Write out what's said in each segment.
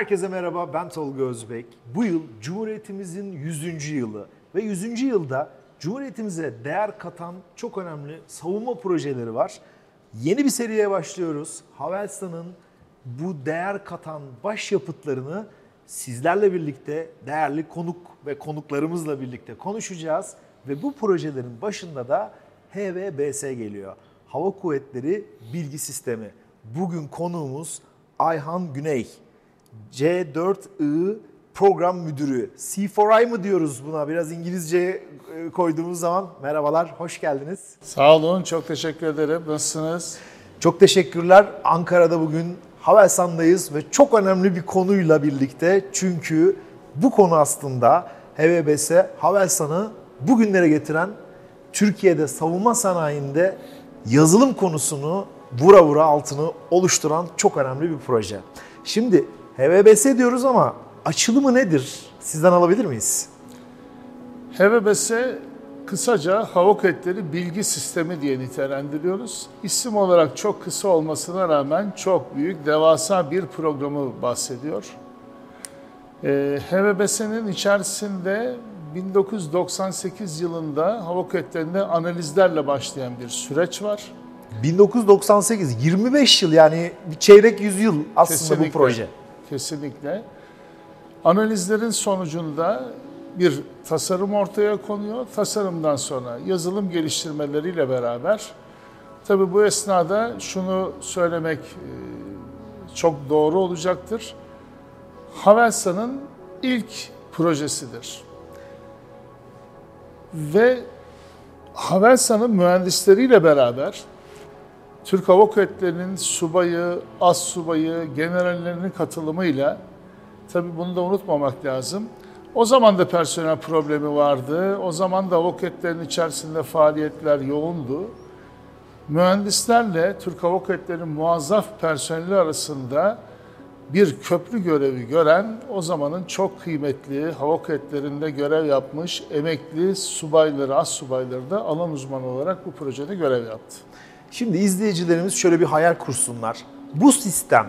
Herkese merhaba, ben Tolga Özbek. Bu yıl Cumhuriyetimizin 100. yılı ve 100. yılda Cumhuriyetimize değer katan çok önemli savunma projeleri var. Yeni bir seriye başlıyoruz. Havelsan'ın bu değer katan başyapıtlarını sizlerle birlikte değerli konuk ve konuklarımızla birlikte konuşacağız. Ve bu projelerin başında da HVBS geliyor. Hava Kuvvetleri Bilgi Sistemi. Bugün konuğumuz Ayhan Güney. C4I program müdürü. C4I mı diyoruz buna? Biraz İngilizce e, koyduğumuz zaman. Merhabalar, hoş geldiniz. Sağ olun, çok teşekkür ederim. Nasılsınız? Çok teşekkürler. Ankara'da bugün Havelsan'dayız ve çok önemli bir konuyla birlikte. Çünkü bu konu aslında HVBS, Havelsan'ı bugünlere getiren Türkiye'de savunma sanayinde yazılım konusunu vura vura altını oluşturan çok önemli bir proje. Şimdi HVBS diyoruz ama açılımı nedir? Sizden alabilir miyiz? HVBS kısaca Hava Kuvvetleri Bilgi Sistemi diye nitelendiriyoruz. İsim olarak çok kısa olmasına rağmen çok büyük, devasa bir programı bahsediyor. Ee, HVBS'nin içerisinde 1998 yılında Hava Kuvvetleri'nde analizlerle başlayan bir süreç var. 1998, 25 yıl yani bir çeyrek yüzyıl aslında Kesinlikle. bu proje. Kesinlikle. Analizlerin sonucunda bir tasarım ortaya konuyor. Tasarımdan sonra yazılım geliştirmeleriyle beraber tabi bu esnada şunu söylemek e, çok doğru olacaktır. Havelsan'ın ilk projesidir. Ve Havelsan'ın mühendisleriyle beraber Türk Hava Kuvvetleri'nin subayı, az subayı, generallerinin katılımıyla, tabii bunu da unutmamak lazım. O zaman da personel problemi vardı. O zaman da hava kuvvetlerinin içerisinde faaliyetler yoğundu. Mühendislerle Türk Hava Kuvvetleri'nin muazzaf personeli arasında bir köprü görevi gören o zamanın çok kıymetli hava kuvvetlerinde görev yapmış emekli subayları, az subayları da alan uzmanı olarak bu projede görev yaptı. Şimdi izleyicilerimiz şöyle bir hayal kursunlar. Bu sistem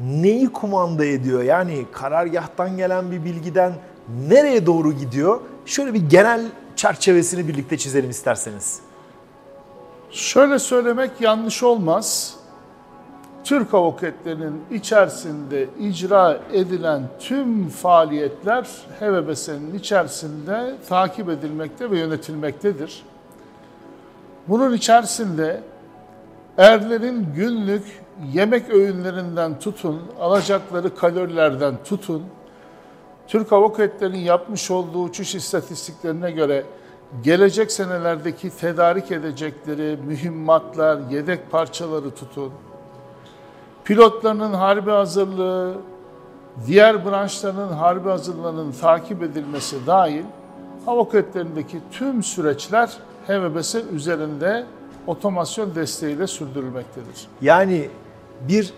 neyi kumanda ediyor? Yani karargahtan gelen bir bilgiden nereye doğru gidiyor? Şöyle bir genel çerçevesini birlikte çizelim isterseniz. Şöyle söylemek yanlış olmaz. Türk Hava Kuvvetleri'nin içerisinde icra edilen tüm faaliyetler HVBS'nin içerisinde takip edilmekte ve yönetilmektedir. Bunun içerisinde erlerin günlük yemek öğünlerinden tutun, alacakları kalorilerden tutun, Türk Hava Kuvvetleri'nin yapmış olduğu uçuş istatistiklerine göre gelecek senelerdeki tedarik edecekleri mühimmatlar, yedek parçaları tutun, pilotlarının harbi hazırlığı, diğer branşların harbi hazırlığının takip edilmesi dahil hava kuvvetlerindeki tüm süreçler HVBS üzerinde otomasyon desteğiyle sürdürülmektedir. Yani bir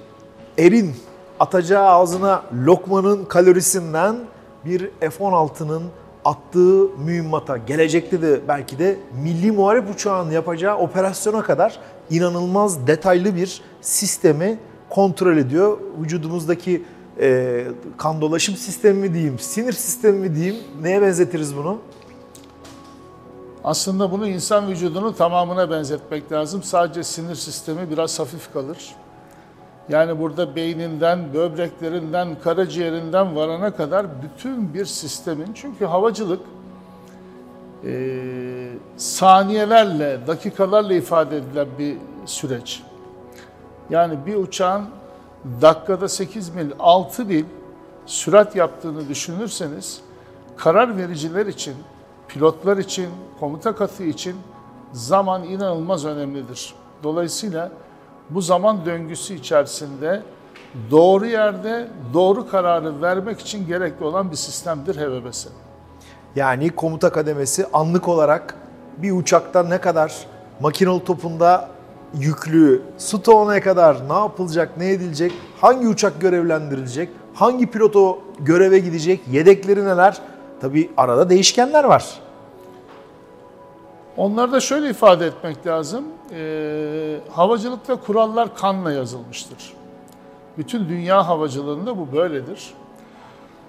erin atacağı ağzına lokmanın kalorisinden bir F-16'nın attığı mühimmata, gelecekte de belki de milli muharip uçağın yapacağı operasyona kadar inanılmaz detaylı bir sistemi kontrol ediyor. Vücudumuzdaki e, kan dolaşım sistemi mi diyeyim, sinir sistemi mi diyeyim, neye benzetiriz bunu? Aslında bunu insan vücudunun tamamına benzetmek lazım. Sadece sinir sistemi biraz hafif kalır. Yani burada beyninden, böbreklerinden, karaciğerinden varana kadar bütün bir sistemin, çünkü havacılık e, saniyelerle, dakikalarla ifade edilen bir süreç. Yani bir uçağın dakikada 8 mil, 6 mil sürat yaptığını düşünürseniz karar vericiler için, pilotlar için, komuta katı için zaman inanılmaz önemlidir. Dolayısıyla bu zaman döngüsü içerisinde doğru yerde doğru kararı vermek için gerekli olan bir sistemdir HVBS. Yani komuta kademesi anlık olarak bir uçakta ne kadar makinalı topunda yüklü, stoğuna kadar ne yapılacak, ne edilecek, hangi uçak görevlendirilecek, hangi piloto göreve gidecek, yedekleri neler? Tabi arada değişkenler var. Onları da şöyle ifade etmek lazım. E, havacılıkta kurallar kanla yazılmıştır. Bütün dünya havacılığında bu böyledir.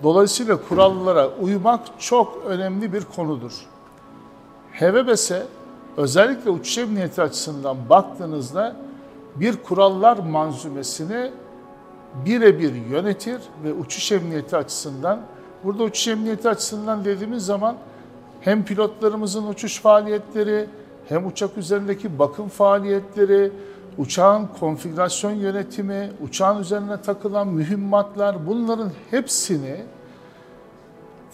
Dolayısıyla kurallara uymak çok önemli bir konudur. HVBS özellikle uçuş emniyeti açısından baktığınızda bir kurallar manzumesini birebir yönetir ve uçuş emniyeti açısından, burada uçuş emniyeti açısından dediğimiz zaman hem pilotlarımızın uçuş faaliyetleri, hem uçak üzerindeki bakım faaliyetleri, uçağın konfigürasyon yönetimi, uçağın üzerine takılan mühimmatlar bunların hepsini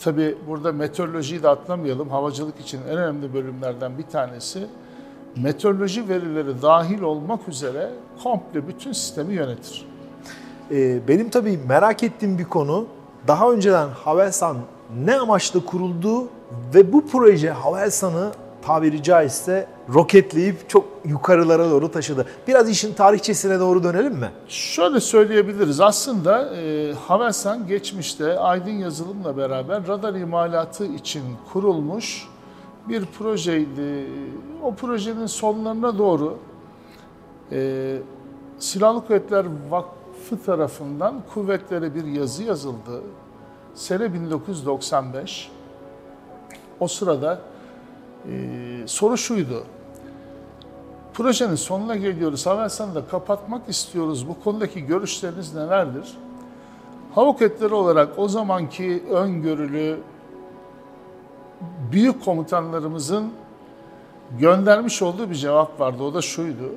tabi burada meteorolojiyi de atlamayalım. Havacılık için en önemli bölümlerden bir tanesi meteoroloji verileri dahil olmak üzere komple bütün sistemi yönetir. Ee, benim tabii merak ettiğim bir konu daha önceden Havelsan ne amaçla kuruldu ve bu proje Havelsan'ı tabiri caizse roketleyip çok yukarılara doğru taşıdı. Biraz işin tarihçesine doğru dönelim mi? Şöyle söyleyebiliriz. Aslında e, Havelsan geçmişte Aydın Yazılım'la beraber radar imalatı için kurulmuş bir projeydi. O projenin sonlarına doğru e, Silahlı Kuvvetler Vakfı tarafından kuvvetlere bir yazı yazıldı. Sene 1995. O sırada ee, soru şuydu. Projenin sonuna geliyoruz. Havelsan'ı da kapatmak istiyoruz. Bu konudaki görüşleriniz nelerdir? Havuketleri olarak o zamanki öngörülü büyük komutanlarımızın göndermiş olduğu bir cevap vardı. O da şuydu.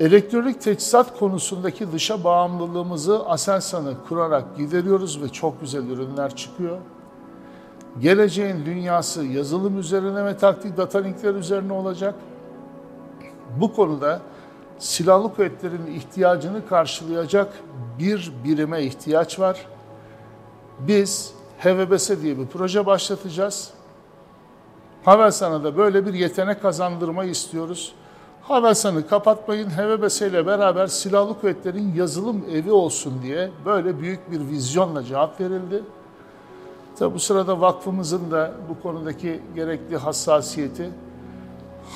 Elektronik teçhizat konusundaki dışa bağımlılığımızı Aselsan'ı kurarak gideriyoruz ve çok güzel ürünler çıkıyor. Geleceğin dünyası yazılım üzerine ve taktik data linkler üzerine olacak. Bu konuda silahlı kuvvetlerin ihtiyacını karşılayacak bir birime ihtiyaç var. Biz HVBS diye bir proje başlatacağız. Havelsan'a da böyle bir yetenek kazandırmayı istiyoruz. Havelsan'ı kapatmayın, HVBS ile beraber silahlı kuvvetlerin yazılım evi olsun diye böyle büyük bir vizyonla cevap verildi. Tabi bu sırada vakfımızın da bu konudaki gerekli hassasiyeti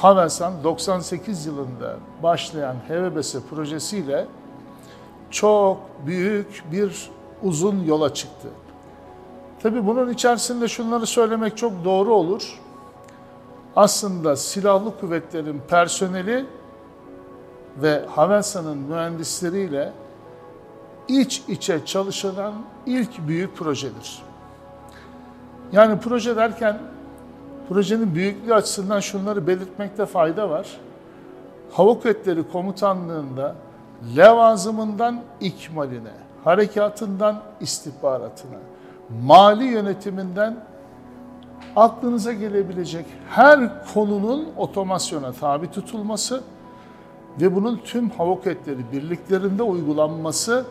Havelsan 98 yılında başlayan HVBS projesiyle çok büyük bir uzun yola çıktı. Tabi bunun içerisinde şunları söylemek çok doğru olur. Aslında silahlı kuvvetlerin personeli ve Havelsan'ın mühendisleriyle iç içe çalışılan ilk büyük projedir. Yani proje derken projenin büyüklüğü açısından şunları belirtmekte fayda var. Hava Kuvvetleri Komutanlığı'nda levazımından ikmaline, harekatından istihbaratına, mali yönetiminden aklınıza gelebilecek her konunun otomasyona tabi tutulması ve bunun tüm hava kuvvetleri birliklerinde uygulanması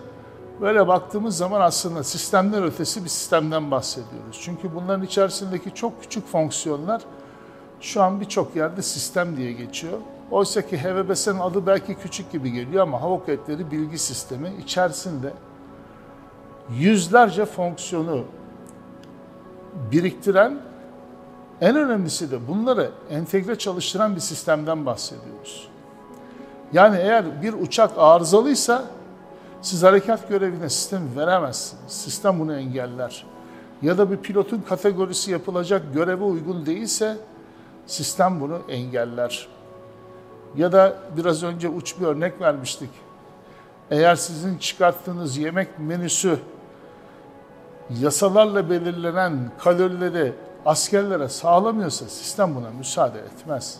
Böyle baktığımız zaman aslında sistemler ötesi bir sistemden bahsediyoruz. Çünkü bunların içerisindeki çok küçük fonksiyonlar şu an birçok yerde sistem diye geçiyor. Oysa ki HVBS'nin adı belki küçük gibi geliyor ama hava kuvvetleri bilgi sistemi içerisinde yüzlerce fonksiyonu biriktiren en önemlisi de bunları entegre çalıştıran bir sistemden bahsediyoruz. Yani eğer bir uçak arızalıysa siz harekat görevine sistem veremezsiniz. Sistem bunu engeller. Ya da bir pilotun kategorisi yapılacak göreve uygun değilse sistem bunu engeller. Ya da biraz önce uç bir örnek vermiştik. Eğer sizin çıkarttığınız yemek menüsü yasalarla belirlenen kalorileri askerlere sağlamıyorsa sistem buna müsaade etmez.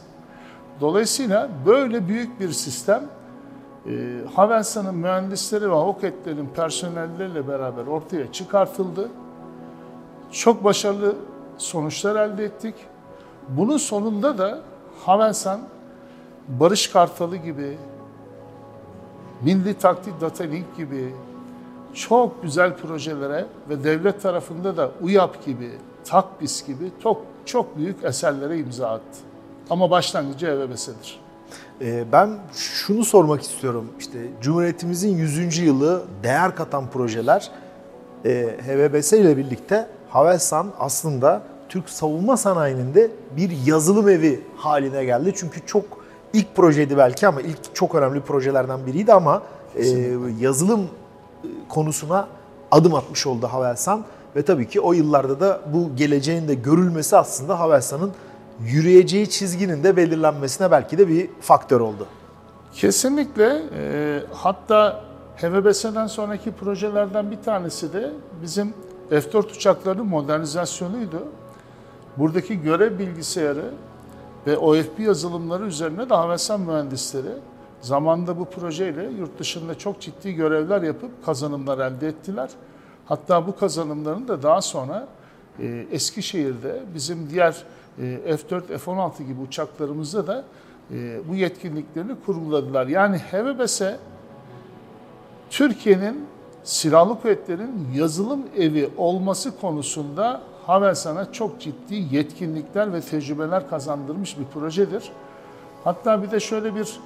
Dolayısıyla böyle büyük bir sistem e, Havelsan'ın mühendisleri ve Hoketler'in personelleriyle beraber ortaya çıkartıldı. Çok başarılı sonuçlar elde ettik. Bunun sonunda da Havelsan, Barış Kartalı gibi, Milli Taktik Data Link gibi çok güzel projelere ve devlet tarafında da UYAP gibi, TAKBİS gibi çok, çok büyük eserlere imza attı. Ama başlangıcı EVBS'dir. Ee, ben şunu sormak istiyorum. İşte Cumhuriyetimizin 100. yılı değer katan projeler e, HVBS ile birlikte Havelsan aslında Türk savunma sanayinin de bir yazılım evi haline geldi. Çünkü çok ilk projeydi belki ama ilk çok önemli projelerden biriydi ama e, yazılım konusuna adım atmış oldu Havelsan. Ve tabii ki o yıllarda da bu geleceğin de görülmesi aslında Havelsan'ın yürüyeceği çizginin de belirlenmesine belki de bir faktör oldu. Kesinlikle. E, hatta HVBS'den sonraki projelerden bir tanesi de bizim F-4 uçaklarının modernizasyonuydu. Buradaki görev bilgisayarı ve OFB yazılımları üzerine de Havelsan mühendisleri zamanda bu projeyle yurt dışında çok ciddi görevler yapıp kazanımlar elde ettiler. Hatta bu kazanımların da daha sonra e, Eskişehir'de bizim diğer e, F-4, F-16 gibi uçaklarımızda da e, bu yetkinliklerini kurguladılar. Yani HVBS Türkiye'nin silahlı kuvvetlerin yazılım evi olması konusunda Havelsan'a çok ciddi yetkinlikler ve tecrübeler kazandırmış bir projedir. Hatta bir de şöyle bir,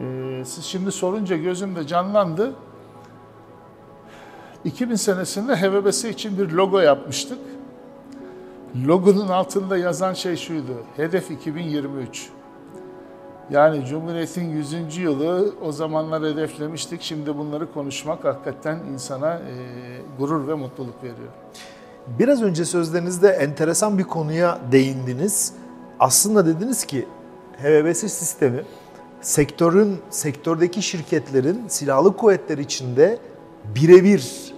e, siz şimdi sorunca gözümde canlandı. 2000 senesinde HVBS için bir logo yapmıştık. Logonun altında yazan şey şuydu, hedef 2023. Yani Cumhuriyet'in 100. yılı o zamanlar hedeflemiştik. Şimdi bunları konuşmak hakikaten insana e, gurur ve mutluluk veriyor. Biraz önce sözlerinizde enteresan bir konuya değindiniz. Aslında dediniz ki HVBS sistemi sektörün, sektördeki şirketlerin silahlı kuvvetler içinde birebir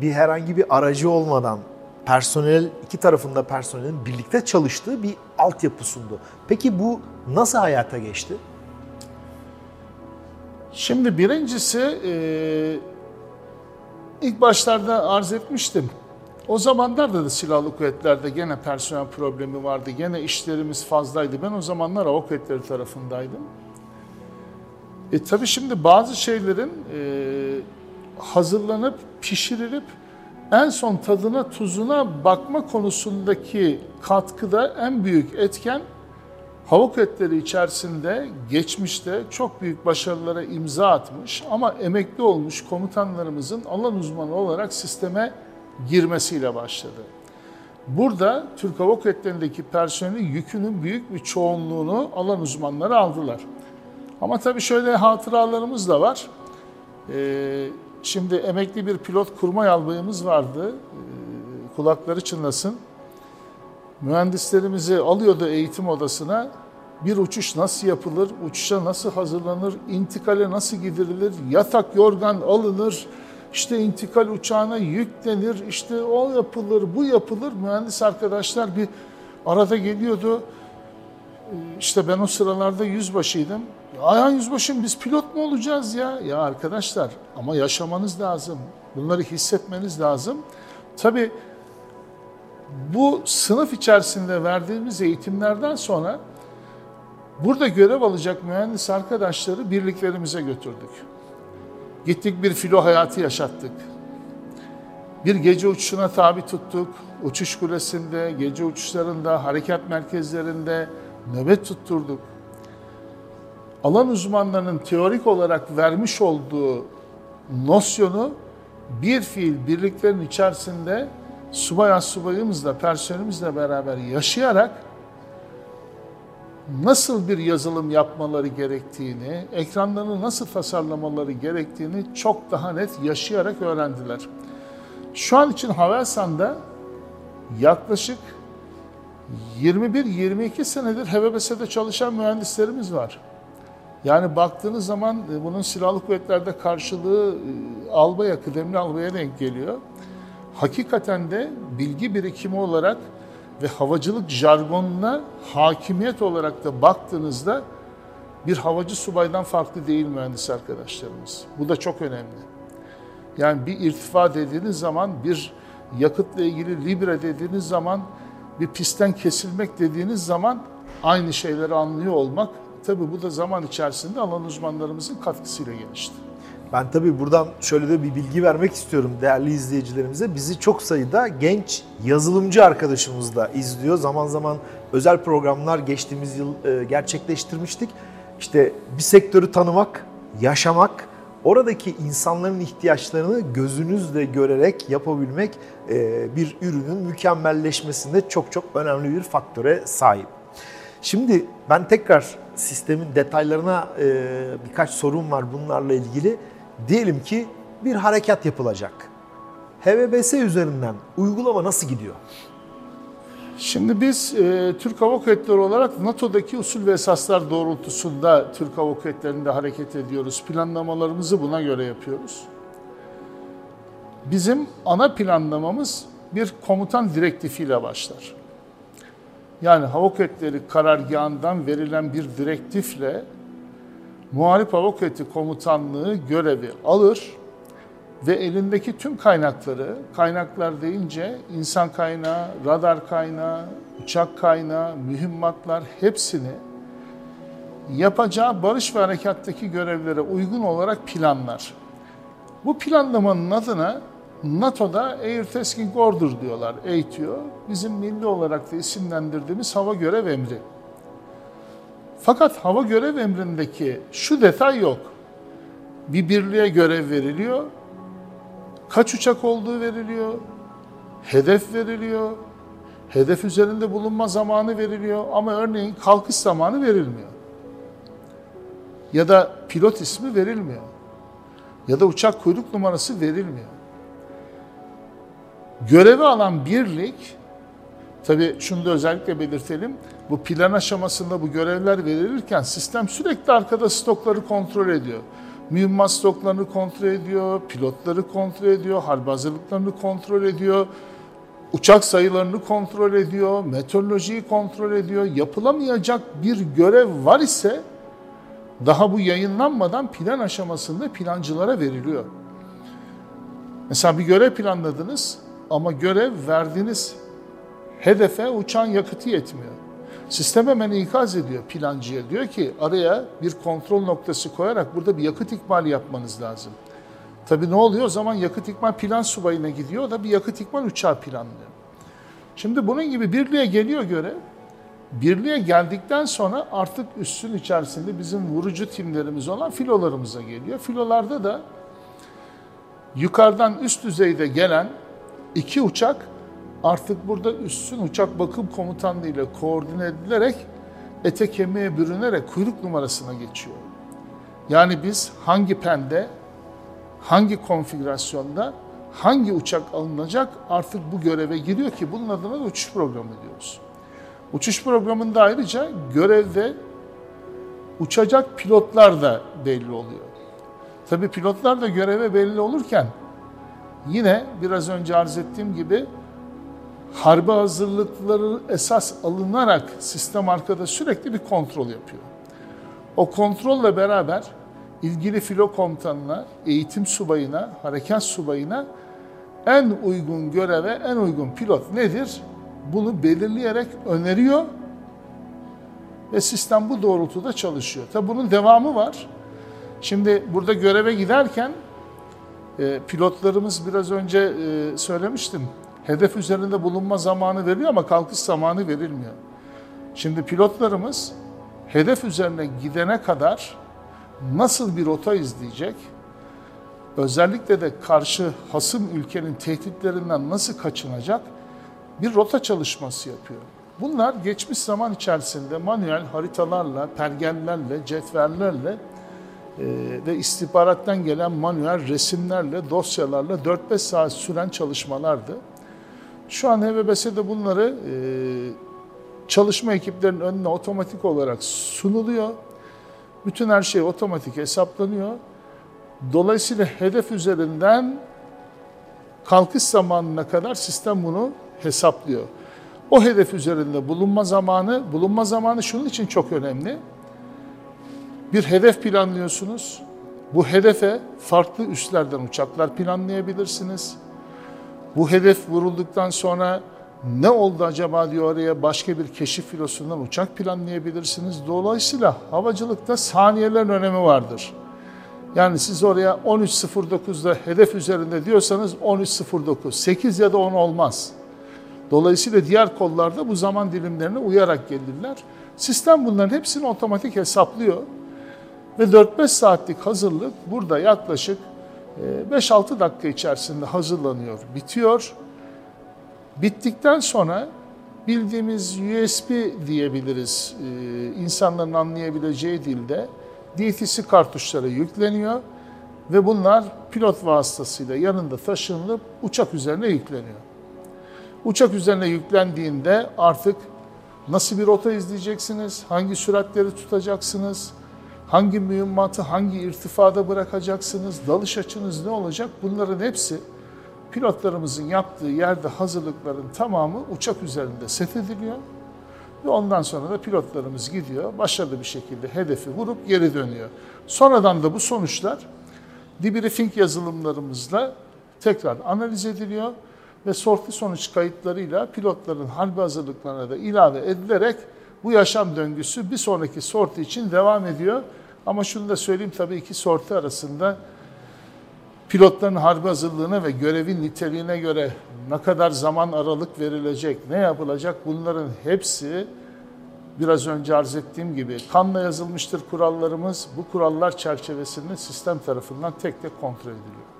bir herhangi bir aracı olmadan personel iki tarafında personelin birlikte çalıştığı bir altyapı sundu. Peki bu nasıl hayata geçti? Şimdi birincisi e, ilk başlarda arz etmiştim. O zamanlarda da silahlı kuvvetlerde gene personel problemi vardı. Gene işlerimiz fazlaydı. Ben o zamanlar hava kuvvetleri tarafındaydım. E tabii şimdi bazı şeylerin e, hazırlanıp pişirilip en son tadına tuzuna bakma konusundaki katkıda en büyük etken hava kuvvetleri içerisinde geçmişte çok büyük başarılara imza atmış ama emekli olmuş komutanlarımızın alan uzmanı olarak sisteme girmesiyle başladı. Burada Türk Hava Kuvvetleri'ndeki personelin yükünün büyük bir çoğunluğunu alan uzmanları aldılar. Ama tabii şöyle hatıralarımız da var. Ee, Şimdi emekli bir pilot kurmay albayımız vardı. Ee, kulakları çınlasın. Mühendislerimizi alıyordu eğitim odasına. Bir uçuş nasıl yapılır, uçuşa nasıl hazırlanır, intikale nasıl gidirilir, yatak yorgan alınır, işte intikal uçağına yüklenir, işte o yapılır, bu yapılır. Mühendis arkadaşlar bir arada geliyordu. Ee, işte ben o sıralarda yüzbaşıydım. Ayhan Yüzbaşım biz pilot mu olacağız ya? Ya arkadaşlar ama yaşamanız lazım. Bunları hissetmeniz lazım. Tabii bu sınıf içerisinde verdiğimiz eğitimlerden sonra burada görev alacak mühendis arkadaşları birliklerimize götürdük. Gittik bir filo hayatı yaşattık. Bir gece uçuşuna tabi tuttuk. Uçuş kulesinde, gece uçuşlarında, harekat merkezlerinde nöbet tutturduk alan uzmanlarının teorik olarak vermiş olduğu nosyonu bir fiil birliklerin içerisinde subay subayımızla, personelimizle beraber yaşayarak nasıl bir yazılım yapmaları gerektiğini, ekranlarını nasıl tasarlamaları gerektiğini çok daha net yaşayarak öğrendiler. Şu an için Havelsan'da yaklaşık 21-22 senedir HVBS'de çalışan mühendislerimiz var. Yani baktığınız zaman e, bunun silahlı kuvvetlerde karşılığı e, albaya, kıdemli albaya denk geliyor. Hakikaten de bilgi birikimi olarak ve havacılık jargonuna hakimiyet olarak da baktığınızda bir havacı subaydan farklı değil mühendis arkadaşlarımız. Bu da çok önemli. Yani bir irtifa dediğiniz zaman, bir yakıtla ilgili libre dediğiniz zaman, bir pistten kesilmek dediğiniz zaman aynı şeyleri anlıyor olmak Tabii bu da zaman içerisinde alan uzmanlarımızın katkısıyla gelişti. Ben tabii buradan şöyle de bir bilgi vermek istiyorum değerli izleyicilerimize. Bizi çok sayıda genç yazılımcı arkadaşımız da izliyor. Zaman zaman özel programlar geçtiğimiz yıl e, gerçekleştirmiştik. İşte bir sektörü tanımak, yaşamak, oradaki insanların ihtiyaçlarını gözünüzle görerek yapabilmek e, bir ürünün mükemmelleşmesinde çok çok önemli bir faktöre sahip. Şimdi ben tekrar sistemin detaylarına e, birkaç sorum var bunlarla ilgili. Diyelim ki bir harekat yapılacak. HVBS üzerinden uygulama nasıl gidiyor? Şimdi biz e, Türk Hava Kuvvetleri olarak NATO'daki usul ve esaslar doğrultusunda Türk Hava Kuvvetleri'nde hareket ediyoruz. Planlamalarımızı buna göre yapıyoruz. Bizim ana planlamamız bir komutan direktifiyle başlar. Yani Hava Kuvvetleri karargahından verilen bir direktifle Muharip Hava Kuvveti Komutanlığı görevi alır ve elindeki tüm kaynakları, kaynaklar deyince insan kaynağı, radar kaynağı, uçak kaynağı, mühimmatlar hepsini yapacağı barış ve harekattaki görevlere uygun olarak planlar. Bu planlamanın adına NATO'da Air Tasking Order diyorlar, ATO. Bizim milli olarak da isimlendirdiğimiz hava görev emri. Fakat hava görev emrindeki şu detay yok. Bir birliğe görev veriliyor, kaç uçak olduğu veriliyor, hedef veriliyor, hedef üzerinde bulunma zamanı veriliyor ama örneğin kalkış zamanı verilmiyor. Ya da pilot ismi verilmiyor. Ya da uçak kuyruk numarası verilmiyor. Görevi alan birlik, tabii şunu da özellikle belirtelim, bu plan aşamasında bu görevler verilirken sistem sürekli arkada stokları kontrol ediyor mühimmat stoklarını kontrol ediyor, pilotları kontrol ediyor, harbi hazırlıklarını kontrol ediyor, uçak sayılarını kontrol ediyor, meteorolojiyi kontrol ediyor. Yapılamayacak bir görev var ise daha bu yayınlanmadan plan aşamasında plancılara veriliyor. Mesela bir görev planladınız ama görev verdiğiniz hedefe uçağın yakıtı yetmiyor. Sistem hemen ikaz ediyor plancıya. Diyor ki araya bir kontrol noktası koyarak burada bir yakıt ikmali yapmanız lazım. Tabii ne oluyor? O zaman yakıt ikmal plan subayına gidiyor. O da bir yakıt ikmal uçağı planlıyor. Şimdi bunun gibi birliğe geliyor göre birliğe geldikten sonra artık üstün içerisinde bizim vurucu timlerimiz olan filolarımıza geliyor. Filolarda da yukarıdan üst düzeyde gelen iki uçak artık burada üstün uçak bakım komutanlığı ile koordine edilerek ete kemiğe bürünerek kuyruk numarasına geçiyor. Yani biz hangi pende, hangi konfigürasyonda, hangi uçak alınacak artık bu göreve giriyor ki bunun adına da uçuş programı diyoruz. Uçuş programında ayrıca görevde uçacak pilotlar da belli oluyor. Tabii pilotlar da göreve belli olurken yine biraz önce arz ettiğim gibi harbi hazırlıkları esas alınarak sistem arkada sürekli bir kontrol yapıyor. O kontrolle beraber ilgili filo komutanına, eğitim subayına, harekat subayına en uygun göreve, en uygun pilot nedir? Bunu belirleyerek öneriyor ve sistem bu doğrultuda çalışıyor. Tabi bunun devamı var. Şimdi burada göreve giderken pilotlarımız biraz önce e, söylemiştim hedef üzerinde bulunma zamanı veriliyor ama kalkış zamanı verilmiyor. Şimdi pilotlarımız hedef üzerine gidene kadar nasıl bir rota izleyecek? Özellikle de karşı hasım ülkenin tehditlerinden nasıl kaçınacak? Bir rota çalışması yapıyor. Bunlar geçmiş zaman içerisinde manuel haritalarla, pergellerle, cetvellerle e, ve istihbarattan gelen manuel resimlerle, dosyalarla 4-5 saat süren çalışmalardı. Şu an HVBS'de bunları e, çalışma ekiplerinin önüne otomatik olarak sunuluyor. Bütün her şey otomatik hesaplanıyor. Dolayısıyla hedef üzerinden kalkış zamanına kadar sistem bunu hesaplıyor. O hedef üzerinde bulunma zamanı, bulunma zamanı şunun için çok önemli. Bir hedef planlıyorsunuz. Bu hedefe farklı üslerden uçaklar planlayabilirsiniz. Bu hedef vurulduktan sonra ne oldu acaba diyor oraya başka bir keşif filosundan uçak planlayabilirsiniz. Dolayısıyla havacılıkta saniyelerin önemi vardır. Yani siz oraya 13.09'da hedef üzerinde diyorsanız 13.09, 8 ya da 10 olmaz. Dolayısıyla diğer kollarda bu zaman dilimlerine uyarak gelirler. Sistem bunların hepsini otomatik hesaplıyor. Ve 4-5 saatlik hazırlık burada yaklaşık 5-6 dakika içerisinde hazırlanıyor, bitiyor. Bittikten sonra bildiğimiz USB diyebiliriz insanların anlayabileceği dilde DTC kartuşlara yükleniyor Ve bunlar pilot vasıtasıyla yanında taşınılıp uçak üzerine yükleniyor. Uçak üzerine yüklendiğinde artık nasıl bir rota izleyeceksiniz, hangi süratleri tutacaksınız, hangi mühimmatı hangi irtifada bırakacaksınız, dalış açınız ne olacak bunların hepsi pilotlarımızın yaptığı yerde hazırlıkların tamamı uçak üzerinde set ediliyor. Ve ondan sonra da pilotlarımız gidiyor, başarılı bir şekilde hedefi vurup geri dönüyor. Sonradan da bu sonuçlar debriefing yazılımlarımızla tekrar analiz ediliyor ve sorti sonuç kayıtlarıyla pilotların harbi hazırlıklarına da ilave edilerek bu yaşam döngüsü bir sonraki sorti için devam ediyor. Ama şunu da söyleyeyim tabii iki sorti arasında pilotların harbi hazırlığına ve görevin niteliğine göre ne kadar zaman aralık verilecek, ne yapılacak bunların hepsi biraz önce arz ettiğim gibi kanla yazılmıştır kurallarımız. Bu kurallar çerçevesinde sistem tarafından tek tek kontrol ediliyor.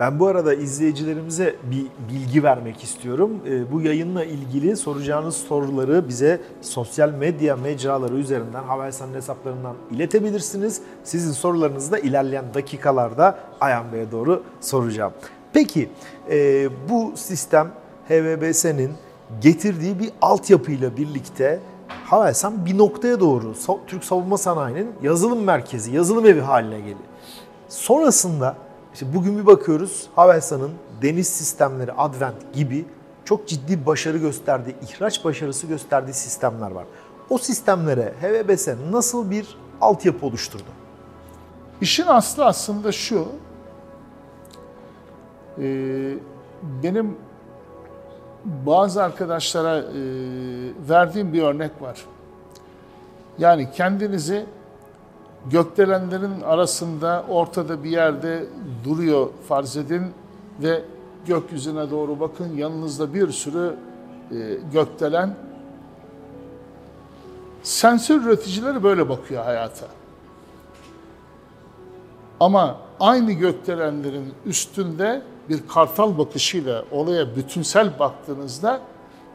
Ben bu arada izleyicilerimize bir bilgi vermek istiyorum. Ee, bu yayınla ilgili soracağınız soruları bize sosyal medya mecraları üzerinden Havelsan'ın hesaplarından iletebilirsiniz. Sizin sorularınızı da ilerleyen dakikalarda Ayhan Bey'e doğru soracağım. Peki e, bu sistem HVBS'nin getirdiği bir altyapıyla birlikte Havelsan bir noktaya doğru Türk Savunma Sanayi'nin yazılım merkezi, yazılım evi haline geliyor. Sonrasında işte bugün bir bakıyoruz Havelsan'ın deniz sistemleri Advent gibi çok ciddi başarı gösterdiği, ihraç başarısı gösterdiği sistemler var. O sistemlere HVBS nasıl bir altyapı oluşturdu? İşin aslı aslında şu, benim bazı arkadaşlara verdiğim bir örnek var. Yani kendinizi gökdelenlerin arasında ortada bir yerde duruyor farz edin ve gökyüzüne doğru bakın yanınızda bir sürü e, gökdelen sensör üreticileri böyle bakıyor hayata. Ama aynı gökdelenlerin üstünde bir kartal bakışıyla olaya bütünsel baktığınızda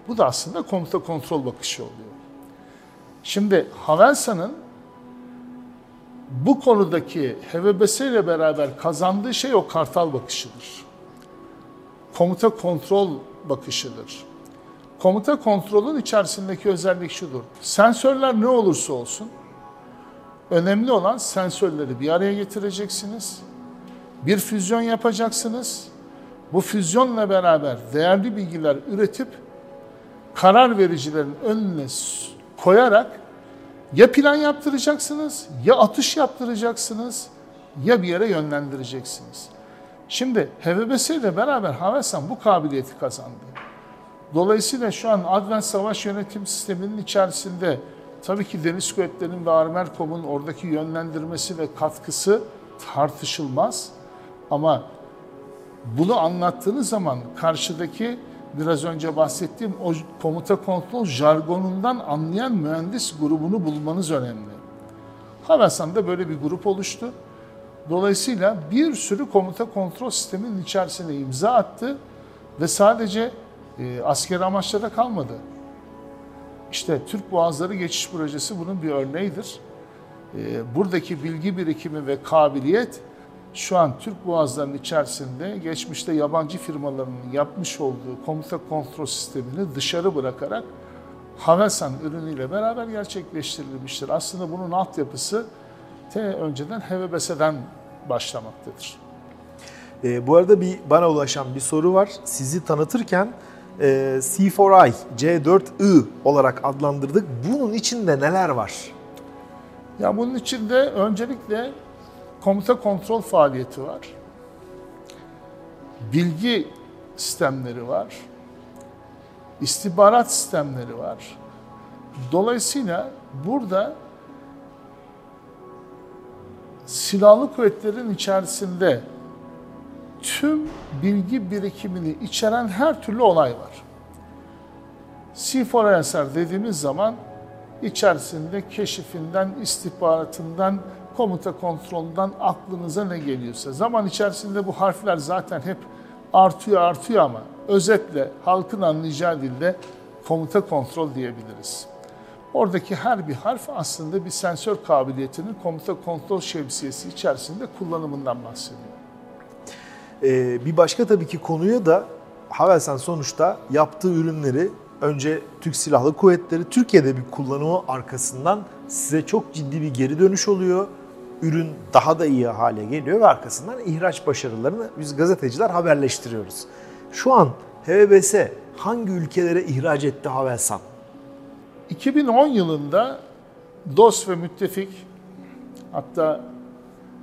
bu da aslında komuta kontrol bakışı oluyor. Şimdi Havelsan'ın bu konudaki HVBS ile beraber kazandığı şey o kartal bakışıdır. Komuta kontrol bakışıdır. Komuta kontrolün içerisindeki özellik şudur. Sensörler ne olursa olsun, önemli olan sensörleri bir araya getireceksiniz. Bir füzyon yapacaksınız. Bu füzyonla beraber değerli bilgiler üretip karar vericilerin önüne koyarak ya plan yaptıracaksınız, ya atış yaptıracaksınız, ya bir yere yönlendireceksiniz. Şimdi HVBS ile beraber Havelsan bu kabiliyeti kazandı. Dolayısıyla şu an Advent Savaş Yönetim Sistemi'nin içerisinde tabii ki Deniz Kuvvetleri'nin ve Armerkom'un oradaki yönlendirmesi ve katkısı tartışılmaz. Ama bunu anlattığınız zaman karşıdaki biraz önce bahsettiğim o komuta kontrol jargonundan anlayan mühendis grubunu bulmanız önemli. Havelsan'da böyle bir grup oluştu. Dolayısıyla bir sürü komuta kontrol sisteminin içerisine imza attı ve sadece e, asker amaçlara kalmadı. İşte Türk Boğazları Geçiş Projesi bunun bir örneğidir. E, buradaki bilgi birikimi ve kabiliyet şu an Türk boğazlarının içerisinde geçmişte yabancı firmaların yapmış olduğu komuta kontrol sistemini dışarı bırakarak Havelsan ürünüyle beraber gerçekleştirilmiştir. Aslında bunun altyapısı te önceden HVBS'den başlamaktadır. E, bu arada bir bana ulaşan bir soru var. Sizi tanıtırken e, C4I, C4I olarak adlandırdık. Bunun içinde neler var? Ya bunun içinde öncelikle komuta kontrol faaliyeti var. Bilgi sistemleri var. istihbarat sistemleri var. Dolayısıyla burada silahlı kuvvetlerin içerisinde tüm bilgi birikimini içeren her türlü olay var. C4ISR dediğimiz zaman içerisinde keşifinden, istihbaratından, komuta kontrolünden aklınıza ne geliyorsa. Zaman içerisinde bu harfler zaten hep artıyor artıyor ama özetle halkın anlayacağı dilde komuta kontrol diyebiliriz. Oradaki her bir harf aslında bir sensör kabiliyetinin komuta kontrol şemsiyesi içerisinde kullanımından bahsediyor. Ee, bir başka tabii ki konuya da Havelsan sonuçta yaptığı ürünleri önce Türk Silahlı Kuvvetleri Türkiye'de bir kullanımı arkasından size çok ciddi bir geri dönüş oluyor. Ürün daha da iyi hale geliyor ve arkasından ihraç başarılarını biz gazeteciler haberleştiriyoruz. Şu an HVBS hangi ülkelere ihraç etti Havelsan? 2010 yılında dost ve müttefik hatta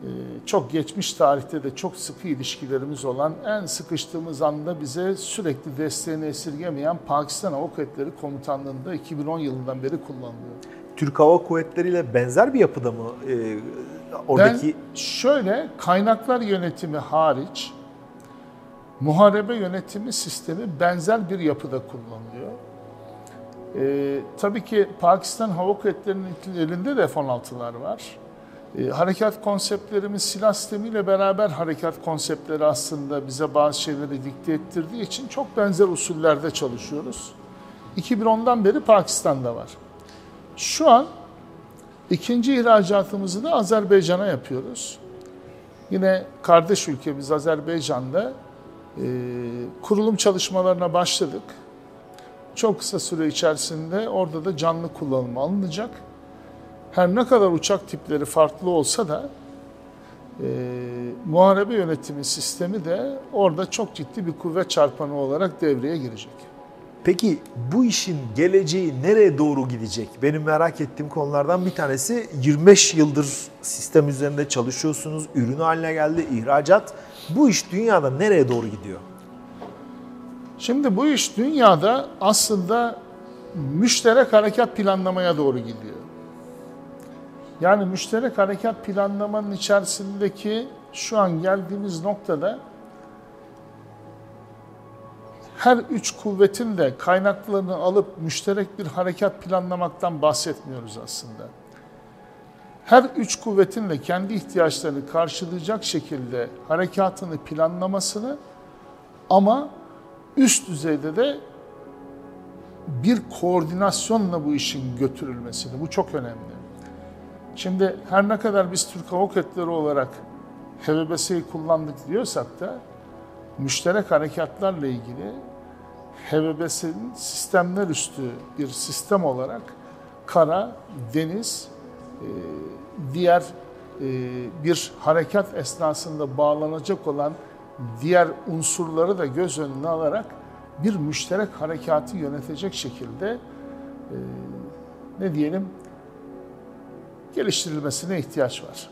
e, çok geçmiş tarihte de çok sıkı ilişkilerimiz olan en sıkıştığımız anda bize sürekli desteğini esirgemeyen Pakistan Hava Kuvvetleri Komutanlığı'nda 2010 yılından beri kullanılıyor. Türk Hava Kuvvetleri ile benzer bir yapıda mı e, oradaki? Ben şöyle kaynaklar yönetimi hariç muharebe yönetimi sistemi benzer bir yapıda kullanılıyor. Ee, tabii ki Pakistan Hava Kuvvetleri'nin elinde de F-16'lar var. Ee, harekat konseptlerimiz silah sistemiyle beraber harekat konseptleri aslında bize bazı şeyleri dikte ettirdiği için çok benzer usullerde çalışıyoruz. 2010'dan beri Pakistan'da var. Şu an ikinci ihracatımızı da Azerbaycan'a yapıyoruz. Yine kardeş ülkemiz Azerbaycan'da e, kurulum çalışmalarına başladık. Çok kısa süre içerisinde orada da canlı kullanıma alınacak. Her ne kadar uçak tipleri farklı olsa da e, muharebe yönetimi sistemi de orada çok ciddi bir kuvvet çarpanı olarak devreye girecek. Peki bu işin geleceği nereye doğru gidecek? Benim merak ettiğim konulardan bir tanesi 25 yıldır sistem üzerinde çalışıyorsunuz, ürün haline geldi, ihracat. Bu iş dünyada nereye doğru gidiyor? Şimdi bu iş dünyada aslında müşterek harekat planlamaya doğru gidiyor. Yani müşterek harekat planlamanın içerisindeki şu an geldiğimiz noktada her üç kuvvetin de kaynaklarını alıp müşterek bir harekat planlamaktan bahsetmiyoruz aslında. Her üç kuvvetin de kendi ihtiyaçlarını karşılayacak şekilde harekatını planlamasını ama üst düzeyde de bir koordinasyonla bu işin götürülmesini. Bu çok önemli. Şimdi her ne kadar biz Türk Hava Kuvvetleri olarak HVBS'yi kullandık diyorsak da müşterek harekatlarla ilgili HVBS'nin sistemler üstü bir sistem olarak kara, deniz, e, diğer e, bir harekat esnasında bağlanacak olan diğer unsurları da göz önüne alarak bir müşterek harekatı yönetecek şekilde e, ne diyelim geliştirilmesine ihtiyaç var.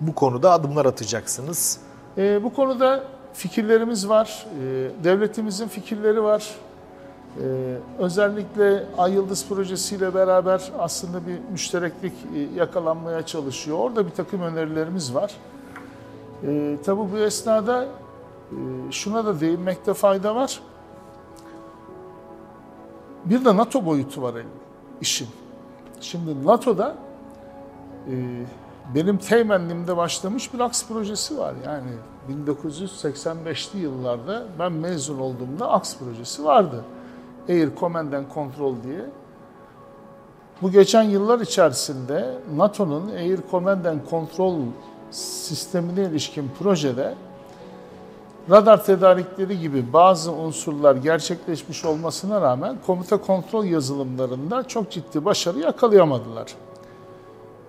Bu konuda adımlar atacaksınız. Bu konuda fikirlerimiz var, e, devletimizin fikirleri var. E, özellikle Ay Yıldız projesiyle beraber aslında bir müştereklik e, yakalanmaya çalışıyor. Orada bir takım önerilerimiz var. E, bu esnada şuna da değinmekte fayda var. Bir de NATO boyutu var işin. Şimdi NATO'da benim temennimde başlamış bir aks projesi var. Yani 1985'li yıllarda ben mezun olduğumda aks projesi vardı. Air Command and Control diye. Bu geçen yıllar içerisinde NATO'nun Air Command and Control sistemine ilişkin projede radar tedarikleri gibi bazı unsurlar gerçekleşmiş olmasına rağmen komuta kontrol yazılımlarında çok ciddi başarı yakalayamadılar.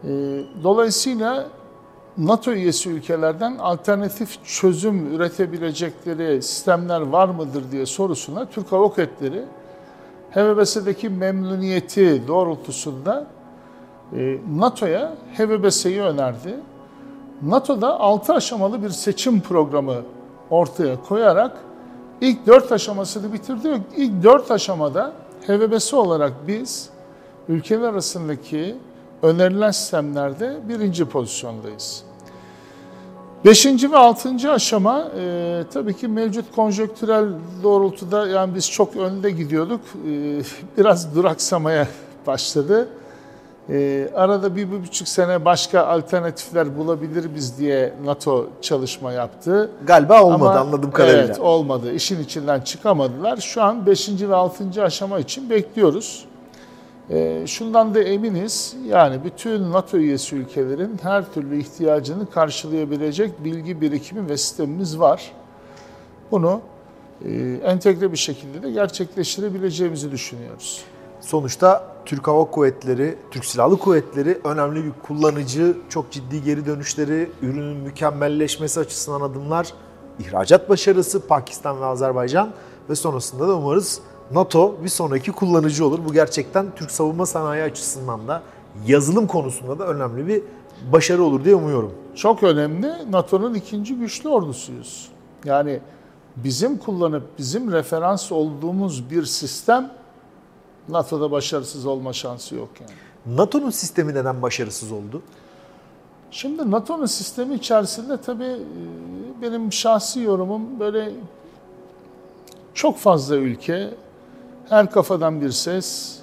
Ee, dolayısıyla NATO üyesi ülkelerden alternatif çözüm üretebilecekleri sistemler var mıdır diye sorusuna Türk Hava Kuvvetleri HVBS'deki memnuniyeti doğrultusunda e, NATO'ya HVBS'yi önerdi. NATO'da 6 aşamalı bir seçim programı ortaya koyarak ilk 4 aşamasını bitirdi. İlk 4 aşamada HVBS olarak biz ülkeler arasındaki önerilen sistemlerde birinci pozisyondayız. Beşinci ve altıncı aşama e, tabii ki mevcut konjöktürel doğrultuda yani biz çok önde gidiyorduk. E, biraz duraksamaya başladı. E, arada bir, bir buçuk sene başka alternatifler bulabilir biz diye NATO çalışma yaptı. Galiba olmadı Ama, anladığım kadarıyla. Evet olmadı. İşin içinden çıkamadılar. Şu an beşinci ve altıncı aşama için bekliyoruz. E, şundan da eminiz, yani bütün NATO üyesi ülkelerin her türlü ihtiyacını karşılayabilecek bilgi birikimi ve sistemimiz var. Bunu e, entegre bir şekilde de gerçekleştirebileceğimizi düşünüyoruz. Sonuçta Türk Hava Kuvvetleri, Türk Silahlı Kuvvetleri önemli bir kullanıcı, çok ciddi geri dönüşleri, ürünün mükemmelleşmesi açısından adımlar, ihracat başarısı Pakistan ve Azerbaycan ve sonrasında da umarız NATO bir sonraki kullanıcı olur. Bu gerçekten Türk savunma sanayi açısından da yazılım konusunda da önemli bir başarı olur diye umuyorum. Çok önemli. NATO'nun ikinci güçlü ordusuyuz. Yani bizim kullanıp bizim referans olduğumuz bir sistem NATO'da başarısız olma şansı yok yani. NATO'nun sistemi neden başarısız oldu? Şimdi NATO'nun sistemi içerisinde tabii e, benim şahsi yorumum böyle çok fazla ülke, her kafadan bir ses.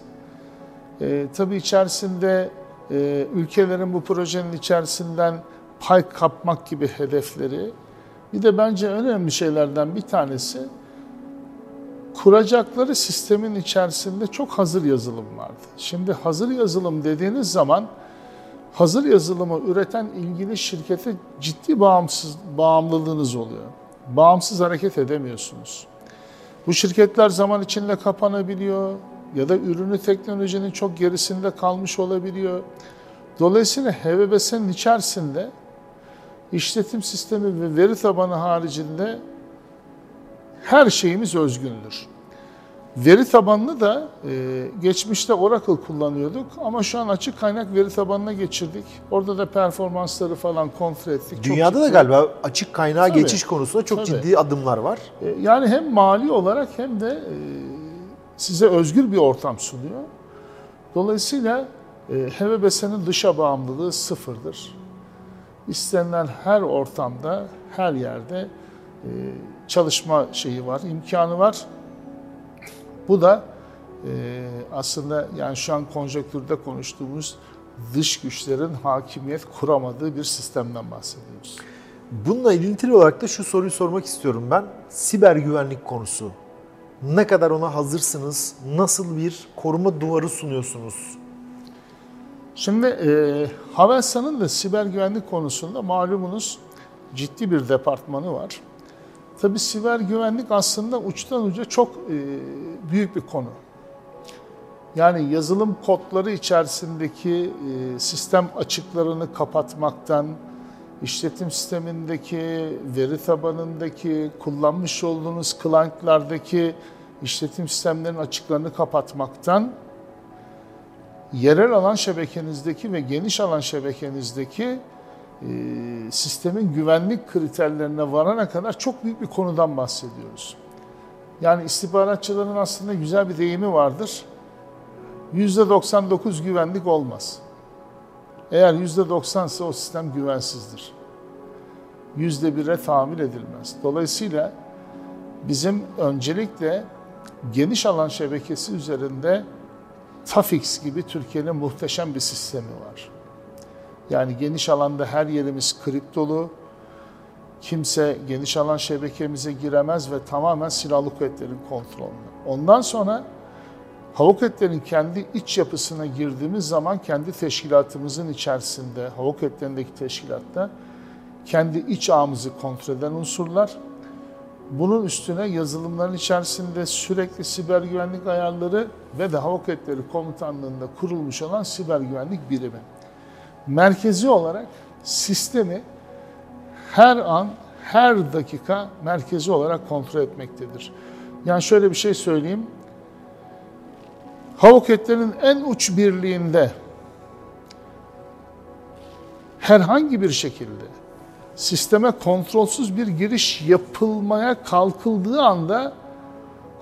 E, tabii içerisinde e, ülkelerin bu projenin içerisinden pay kapmak gibi hedefleri. Bir de bence önemli şeylerden bir tanesi kuracakları sistemin içerisinde çok hazır yazılım vardı. Şimdi hazır yazılım dediğiniz zaman hazır yazılımı üreten ilgili şirkete ciddi bağımsız bağımlılığınız oluyor. Bağımsız hareket edemiyorsunuz. Bu şirketler zaman içinde kapanabiliyor ya da ürünü teknolojinin çok gerisinde kalmış olabiliyor. Dolayısıyla HVBS'nin içerisinde işletim sistemi ve veri tabanı haricinde her şeyimiz özgündür. Veri tabanını da e, geçmişte Oracle kullanıyorduk ama şu an açık kaynak veri tabanına geçirdik. Orada da performansları falan kontrol ettik. Dünyada da galiba açık kaynağa Tabii. geçiş konusunda çok Tabii. ciddi adımlar var. E, Yani hem mali olarak hem de e, size özgür bir ortam sunuyor. Dolayısıyla e, HVBS'nin dışa bağımlılığı sıfırdır. İstenilen her ortamda, her yerde e, çalışma şeyi var, imkanı var. Bu da e, aslında yani şu an konjonktürde konuştuğumuz dış güçlerin hakimiyet kuramadığı bir sistemden bahsediyoruz. Bununla ilintili olarak da şu soruyu sormak istiyorum ben. Siber güvenlik konusu. Ne kadar ona hazırsınız? Nasıl bir koruma duvarı sunuyorsunuz? Şimdi e, Havelsan'ın da siber güvenlik konusunda malumunuz ciddi bir departmanı var. Tabi siber güvenlik aslında uçtan uca çok e, büyük bir konu. Yani yazılım kodları içerisindeki e, sistem açıklarını kapatmaktan, işletim sistemindeki, veri tabanındaki, kullanmış olduğunuz client'lardaki işletim sistemlerinin açıklarını kapatmaktan, yerel alan şebekenizdeki ve geniş alan şebekenizdeki e, sistemin güvenlik kriterlerine varana kadar çok büyük bir konudan bahsediyoruz. Yani istihbaratçıların aslında güzel bir deyimi vardır. %99 güvenlik olmaz. Eğer %90 ise o sistem güvensizdir. %1'e tahammül edilmez. Dolayısıyla bizim öncelikle geniş alan şebekesi üzerinde Tafix gibi Türkiye'nin muhteşem bir sistemi var. Yani geniş alanda her yerimiz kriptolu. Kimse geniş alan şebekemize giremez ve tamamen silahlı kuvvetlerin kontrolünde. Ondan sonra hava kuvvetlerinin kendi iç yapısına girdiğimiz zaman kendi teşkilatımızın içerisinde, hava kuvvetlerindeki teşkilatta kendi iç ağımızı kontrol eden unsurlar. Bunun üstüne yazılımların içerisinde sürekli siber güvenlik ayarları ve de Hava Kuvvetleri Komutanlığı'nda kurulmuş olan siber güvenlik birimi. Merkezi olarak sistemi her an, her dakika merkezi olarak kontrol etmektedir. Yani şöyle bir şey söyleyeyim. Hava Kuvvetleri'nin en uç birliğinde herhangi bir şekilde sisteme kontrolsüz bir giriş yapılmaya kalkıldığı anda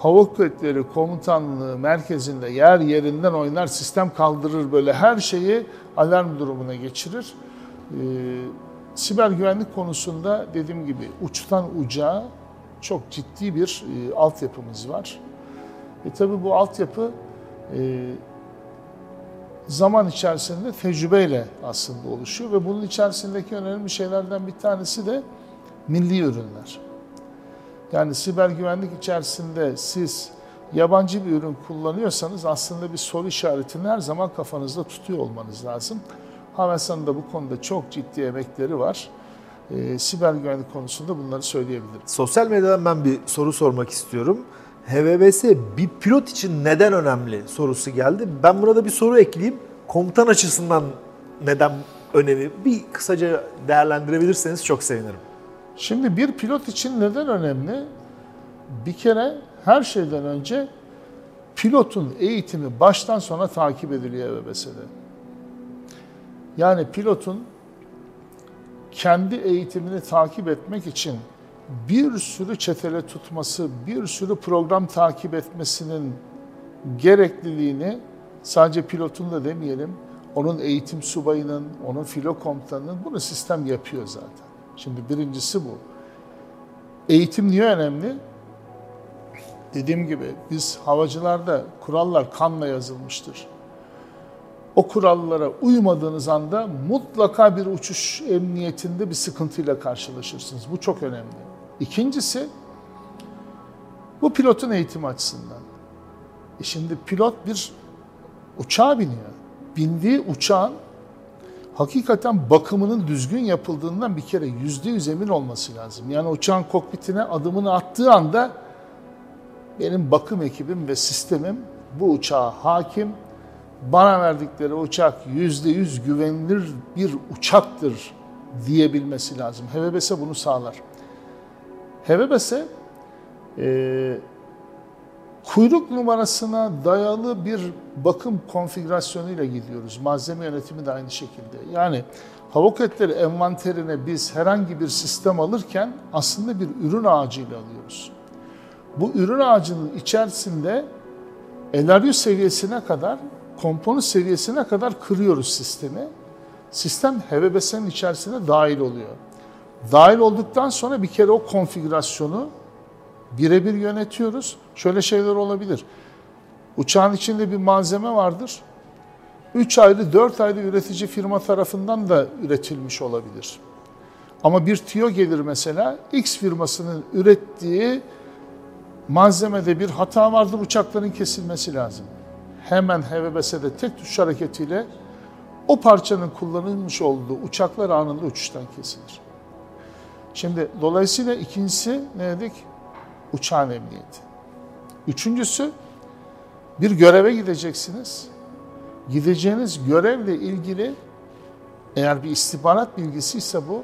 Hava Kuvvetleri Komutanlığı merkezinde yer yerinden oynar, sistem kaldırır böyle her şeyi alarm durumuna geçirir. Ee, siber güvenlik konusunda dediğim gibi uçtan uca çok ciddi bir e, altyapımız var. E tabi bu altyapı e, zaman içerisinde tecrübeyle aslında oluşuyor ve bunun içerisindeki önemli şeylerden bir tanesi de milli ürünler. Yani siber güvenlik içerisinde siz yabancı bir ürün kullanıyorsanız aslında bir soru işaretini her zaman kafanızda tutuyor olmanız lazım. Havelsan'ın da bu konuda çok ciddi emekleri var. E, siber güvenlik konusunda bunları söyleyebilirim. Sosyal medyadan ben bir soru sormak istiyorum. HVBS bir pilot için neden önemli sorusu geldi. Ben burada bir soru ekleyeyim. Komutan açısından neden önemi bir kısaca değerlendirebilirseniz çok sevinirim. Şimdi bir pilot için neden önemli? Bir kere her şeyden önce pilotun eğitimi baştan sona takip ediliyor HVBS'de. Yani pilotun kendi eğitimini takip etmek için bir sürü çetele tutması, bir sürü program takip etmesinin gerekliliğini sadece pilotun da demeyelim, onun eğitim subayının, onun filo komutanının bunu sistem yapıyor zaten. Şimdi birincisi bu. Eğitim niye önemli? Dediğim gibi biz havacılarda kurallar kanla yazılmıştır. O kurallara uymadığınız anda mutlaka bir uçuş emniyetinde bir sıkıntıyla karşılaşırsınız. Bu çok önemli. İkincisi bu pilotun eğitim açısından. E şimdi pilot bir uçağa biniyor. Bindiği uçağın hakikaten bakımının düzgün yapıldığından bir kere yüzde yüz emin olması lazım. Yani uçağın kokpitine adımını attığı anda benim bakım ekibim ve sistemim bu uçağa hakim. Bana verdikleri uçak yüzde yüz güvenilir bir uçaktır diyebilmesi lazım. HVBS bunu sağlar. HVBS e, kuyruk numarasına dayalı bir bakım konfigürasyonuyla gidiyoruz. Malzeme yönetimi de aynı şekilde. Yani hava kuvvetleri envanterine biz herhangi bir sistem alırken aslında bir ürün ağacıyla alıyoruz. Bu ürün ağacının içerisinde LRU seviyesine kadar, komponent seviyesine kadar kırıyoruz sistemi. Sistem HVBS'nin içerisine dahil oluyor. Dahil olduktan sonra bir kere o konfigürasyonu birebir yönetiyoruz. Şöyle şeyler olabilir. Uçağın içinde bir malzeme vardır. 3 ayrı, 4 ayrı üretici firma tarafından da üretilmiş olabilir. Ama bir tiyo gelir mesela, X firmasının ürettiği malzemede bir hata vardır, uçakların kesilmesi lazım. Hemen HVBS'de tek tuş hareketiyle o parçanın kullanılmış olduğu uçaklar anında uçuştan kesilir. Şimdi dolayısıyla ikincisi ne dedik? Uçağın emniyeti. Üçüncüsü bir göreve gideceksiniz. Gideceğiniz görevle ilgili eğer bir istihbarat bilgisi ise bu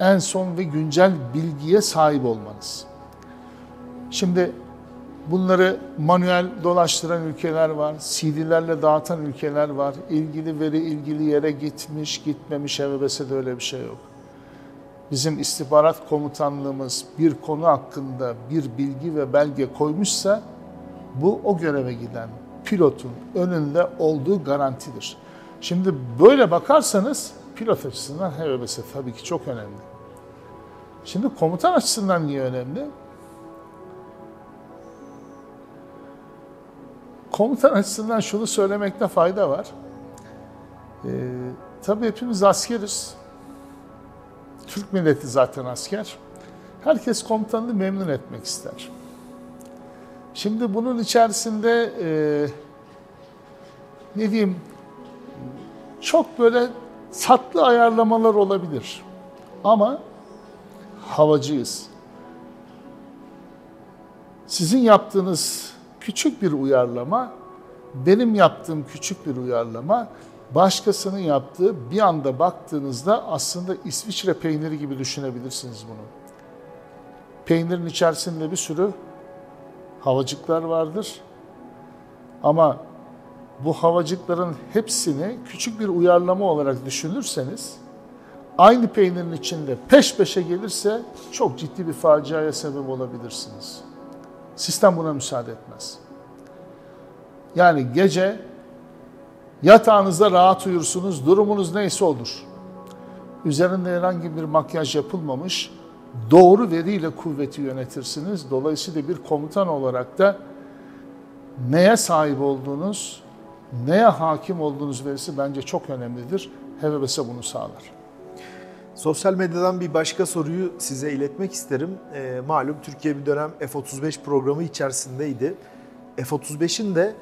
en son ve güncel bilgiye sahip olmanız. Şimdi bunları manuel dolaştıran ülkeler var, CD'lerle dağıtan ülkeler var. İlgili veri ilgili yere gitmiş, gitmemiş, HVBS'de öyle bir şey yok. Bizim istihbarat komutanlığımız bir konu hakkında bir bilgi ve belge koymuşsa bu o göreve giden pilotun önünde olduğu garantidir. Şimdi böyle bakarsanız pilot açısından HVBS tabii ki çok önemli. Şimdi komutan açısından niye önemli? Komutan açısından şunu söylemekte fayda var. Ee, tabii hepimiz askeriz. Türk milleti zaten asker. Herkes komutanını memnun etmek ister. Şimdi bunun içerisinde e, ne diyeyim çok böyle tatlı ayarlamalar olabilir. Ama havacıyız. Sizin yaptığınız küçük bir uyarlama, benim yaptığım küçük bir uyarlama, başkasının yaptığı bir anda baktığınızda aslında İsviçre peyniri gibi düşünebilirsiniz bunu. Peynirin içerisinde bir sürü havacıklar vardır. Ama bu havacıkların hepsini küçük bir uyarlama olarak düşünürseniz aynı peynirin içinde peş peşe gelirse çok ciddi bir faciaya sebep olabilirsiniz. Sistem buna müsaade etmez. Yani gece yatağınızda rahat uyursunuz, durumunuz neyse olur. Üzerinde herhangi bir makyaj yapılmamış, doğru veriyle kuvveti yönetirsiniz. Dolayısıyla bir komutan olarak da neye sahip olduğunuz, neye hakim olduğunuz verisi bence çok önemlidir. HVBS bunu sağlar. Sosyal medyadan bir başka soruyu size iletmek isterim. E, malum Türkiye bir dönem F-35 programı içerisindeydi. F-35'in de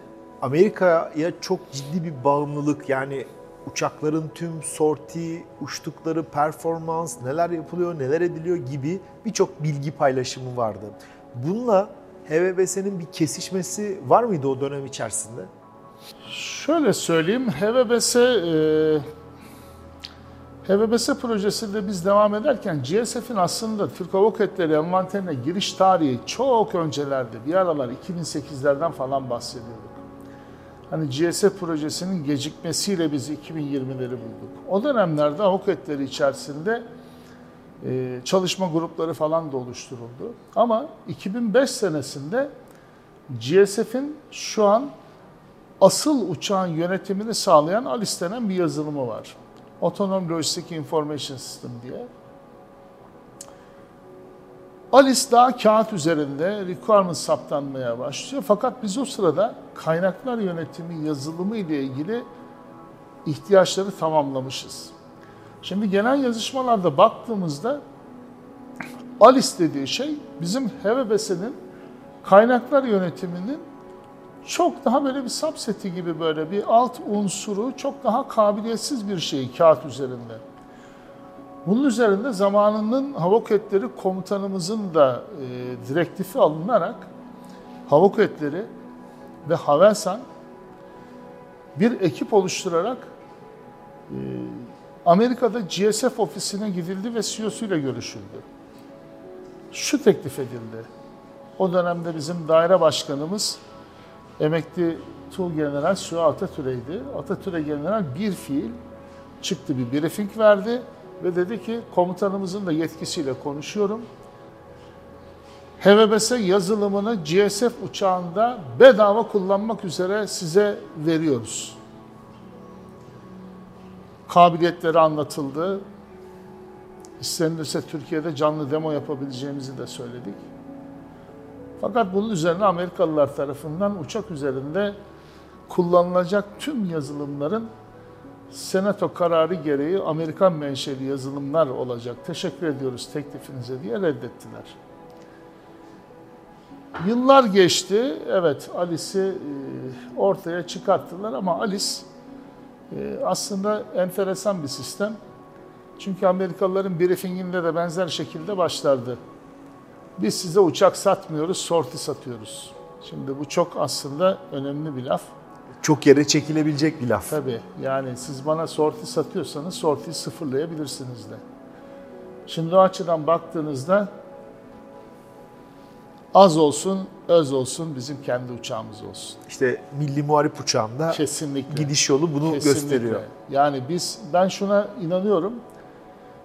Amerika'ya çok ciddi bir bağımlılık yani uçakların tüm sorti, uçtukları performans, neler yapılıyor, neler ediliyor gibi birçok bilgi paylaşımı vardı. Bununla HVBS'nin bir kesişmesi var mıydı o dönem içerisinde? Şöyle söyleyeyim, HVBS e, HVBS projesinde biz devam ederken GSF'in aslında Türk Hava Kuvvetleri envanterine giriş tarihi çok öncelerde, bir aralar 2008'lerden falan bahsediyorduk. Hani GSF projesinin gecikmesiyle biz 2020'leri bulduk. O dönemlerde Kuvvetleri içerisinde e, çalışma grupları falan da oluşturuldu. Ama 2005 senesinde GSF'in şu an asıl uçağın yönetimini sağlayan ALIS denen bir yazılımı var. Autonomous Logistic Information System diye. ALIS daha kağıt üzerinde requirement saptanmaya başlıyor. Fakat biz o sırada kaynaklar yönetimi yazılımı ile ilgili ihtiyaçları tamamlamışız. Şimdi genel yazışmalarda baktığımızda ALIS dediği şey bizim HVBS'nin kaynaklar yönetiminin çok daha böyle bir subseti gibi böyle bir alt unsuru çok daha kabiliyetsiz bir şey kağıt üzerinde. Bunun üzerinde zamanının hava kuvvetleri komutanımızın da e, direktifi alınarak hava kuvvetleri ve Havelsan bir ekip oluşturarak e, Amerika'da GSF ofisine gidildi ve CEO'su ile görüşüldü. Şu teklif edildi. O dönemde bizim daire başkanımız emekli Tuğ General Su Atatürk'eydi. Atatürk'e General bir fiil çıktı bir briefing verdi ve dedi ki komutanımızın da yetkisiyle konuşuyorum. HVBS yazılımını GSF uçağında bedava kullanmak üzere size veriyoruz. Kabiliyetleri anlatıldı. İstenirse Türkiye'de canlı demo yapabileceğimizi de söyledik. Fakat bunun üzerine Amerikalılar tarafından uçak üzerinde kullanılacak tüm yazılımların Senato kararı gereği Amerikan menşeli yazılımlar olacak. Teşekkür ediyoruz teklifinize diye reddettiler. Yıllar geçti. Evet Alice'i ortaya çıkarttılar ama Alice aslında enteresan bir sistem. Çünkü Amerikalıların briefinginde de benzer şekilde başlardı. Biz size uçak satmıyoruz, sorti satıyoruz. Şimdi bu çok aslında önemli bir laf. Çok yere çekilebilecek bir laf. Tabii yani siz bana sorti satıyorsanız sortiyi sıfırlayabilirsiniz de. Şimdi o açıdan baktığınızda az olsun, öz olsun bizim kendi uçağımız olsun. İşte Milli Muharip Uçağı'nda Kesinlikle. gidiş yolu bunu Kesinlikle. gösteriyor. Yani biz, ben şuna inanıyorum.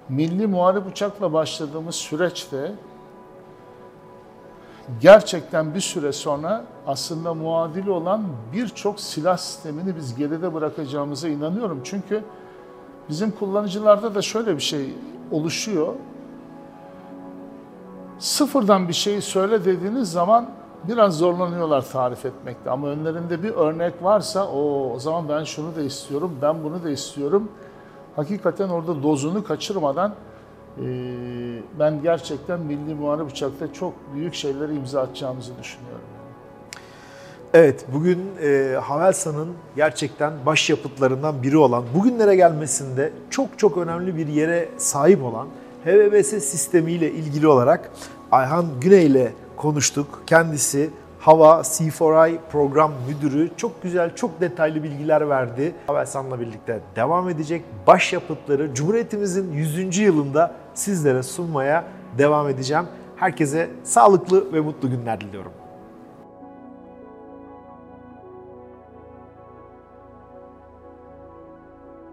Milli Muharip Uçak'la başladığımız süreçte gerçekten bir süre sonra aslında muadili olan birçok silah sistemini biz geride bırakacağımıza inanıyorum. Çünkü bizim kullanıcılarda da şöyle bir şey oluşuyor. Sıfırdan bir şeyi söyle dediğiniz zaman biraz zorlanıyorlar tarif etmekte. Ama önlerinde bir örnek varsa o, o zaman ben şunu da istiyorum, ben bunu da istiyorum. Hakikaten orada dozunu kaçırmadan ee, ben gerçekten Milli Muharip Uçak'ta çok büyük şeyleri imza atacağımızı düşünüyorum. Evet, bugün e, Havelsan'ın gerçekten başyapıtlarından biri olan, bugünlere gelmesinde çok çok önemli bir yere sahip olan HVBS sistemiyle ilgili olarak Ayhan Güney ile konuştuk. Kendisi Hava C4I program müdürü çok güzel, çok detaylı bilgiler verdi. Havelsan'la birlikte devam edecek başyapıtları Cumhuriyetimizin 100. yılında sizlere sunmaya devam edeceğim. Herkese sağlıklı ve mutlu günler diliyorum.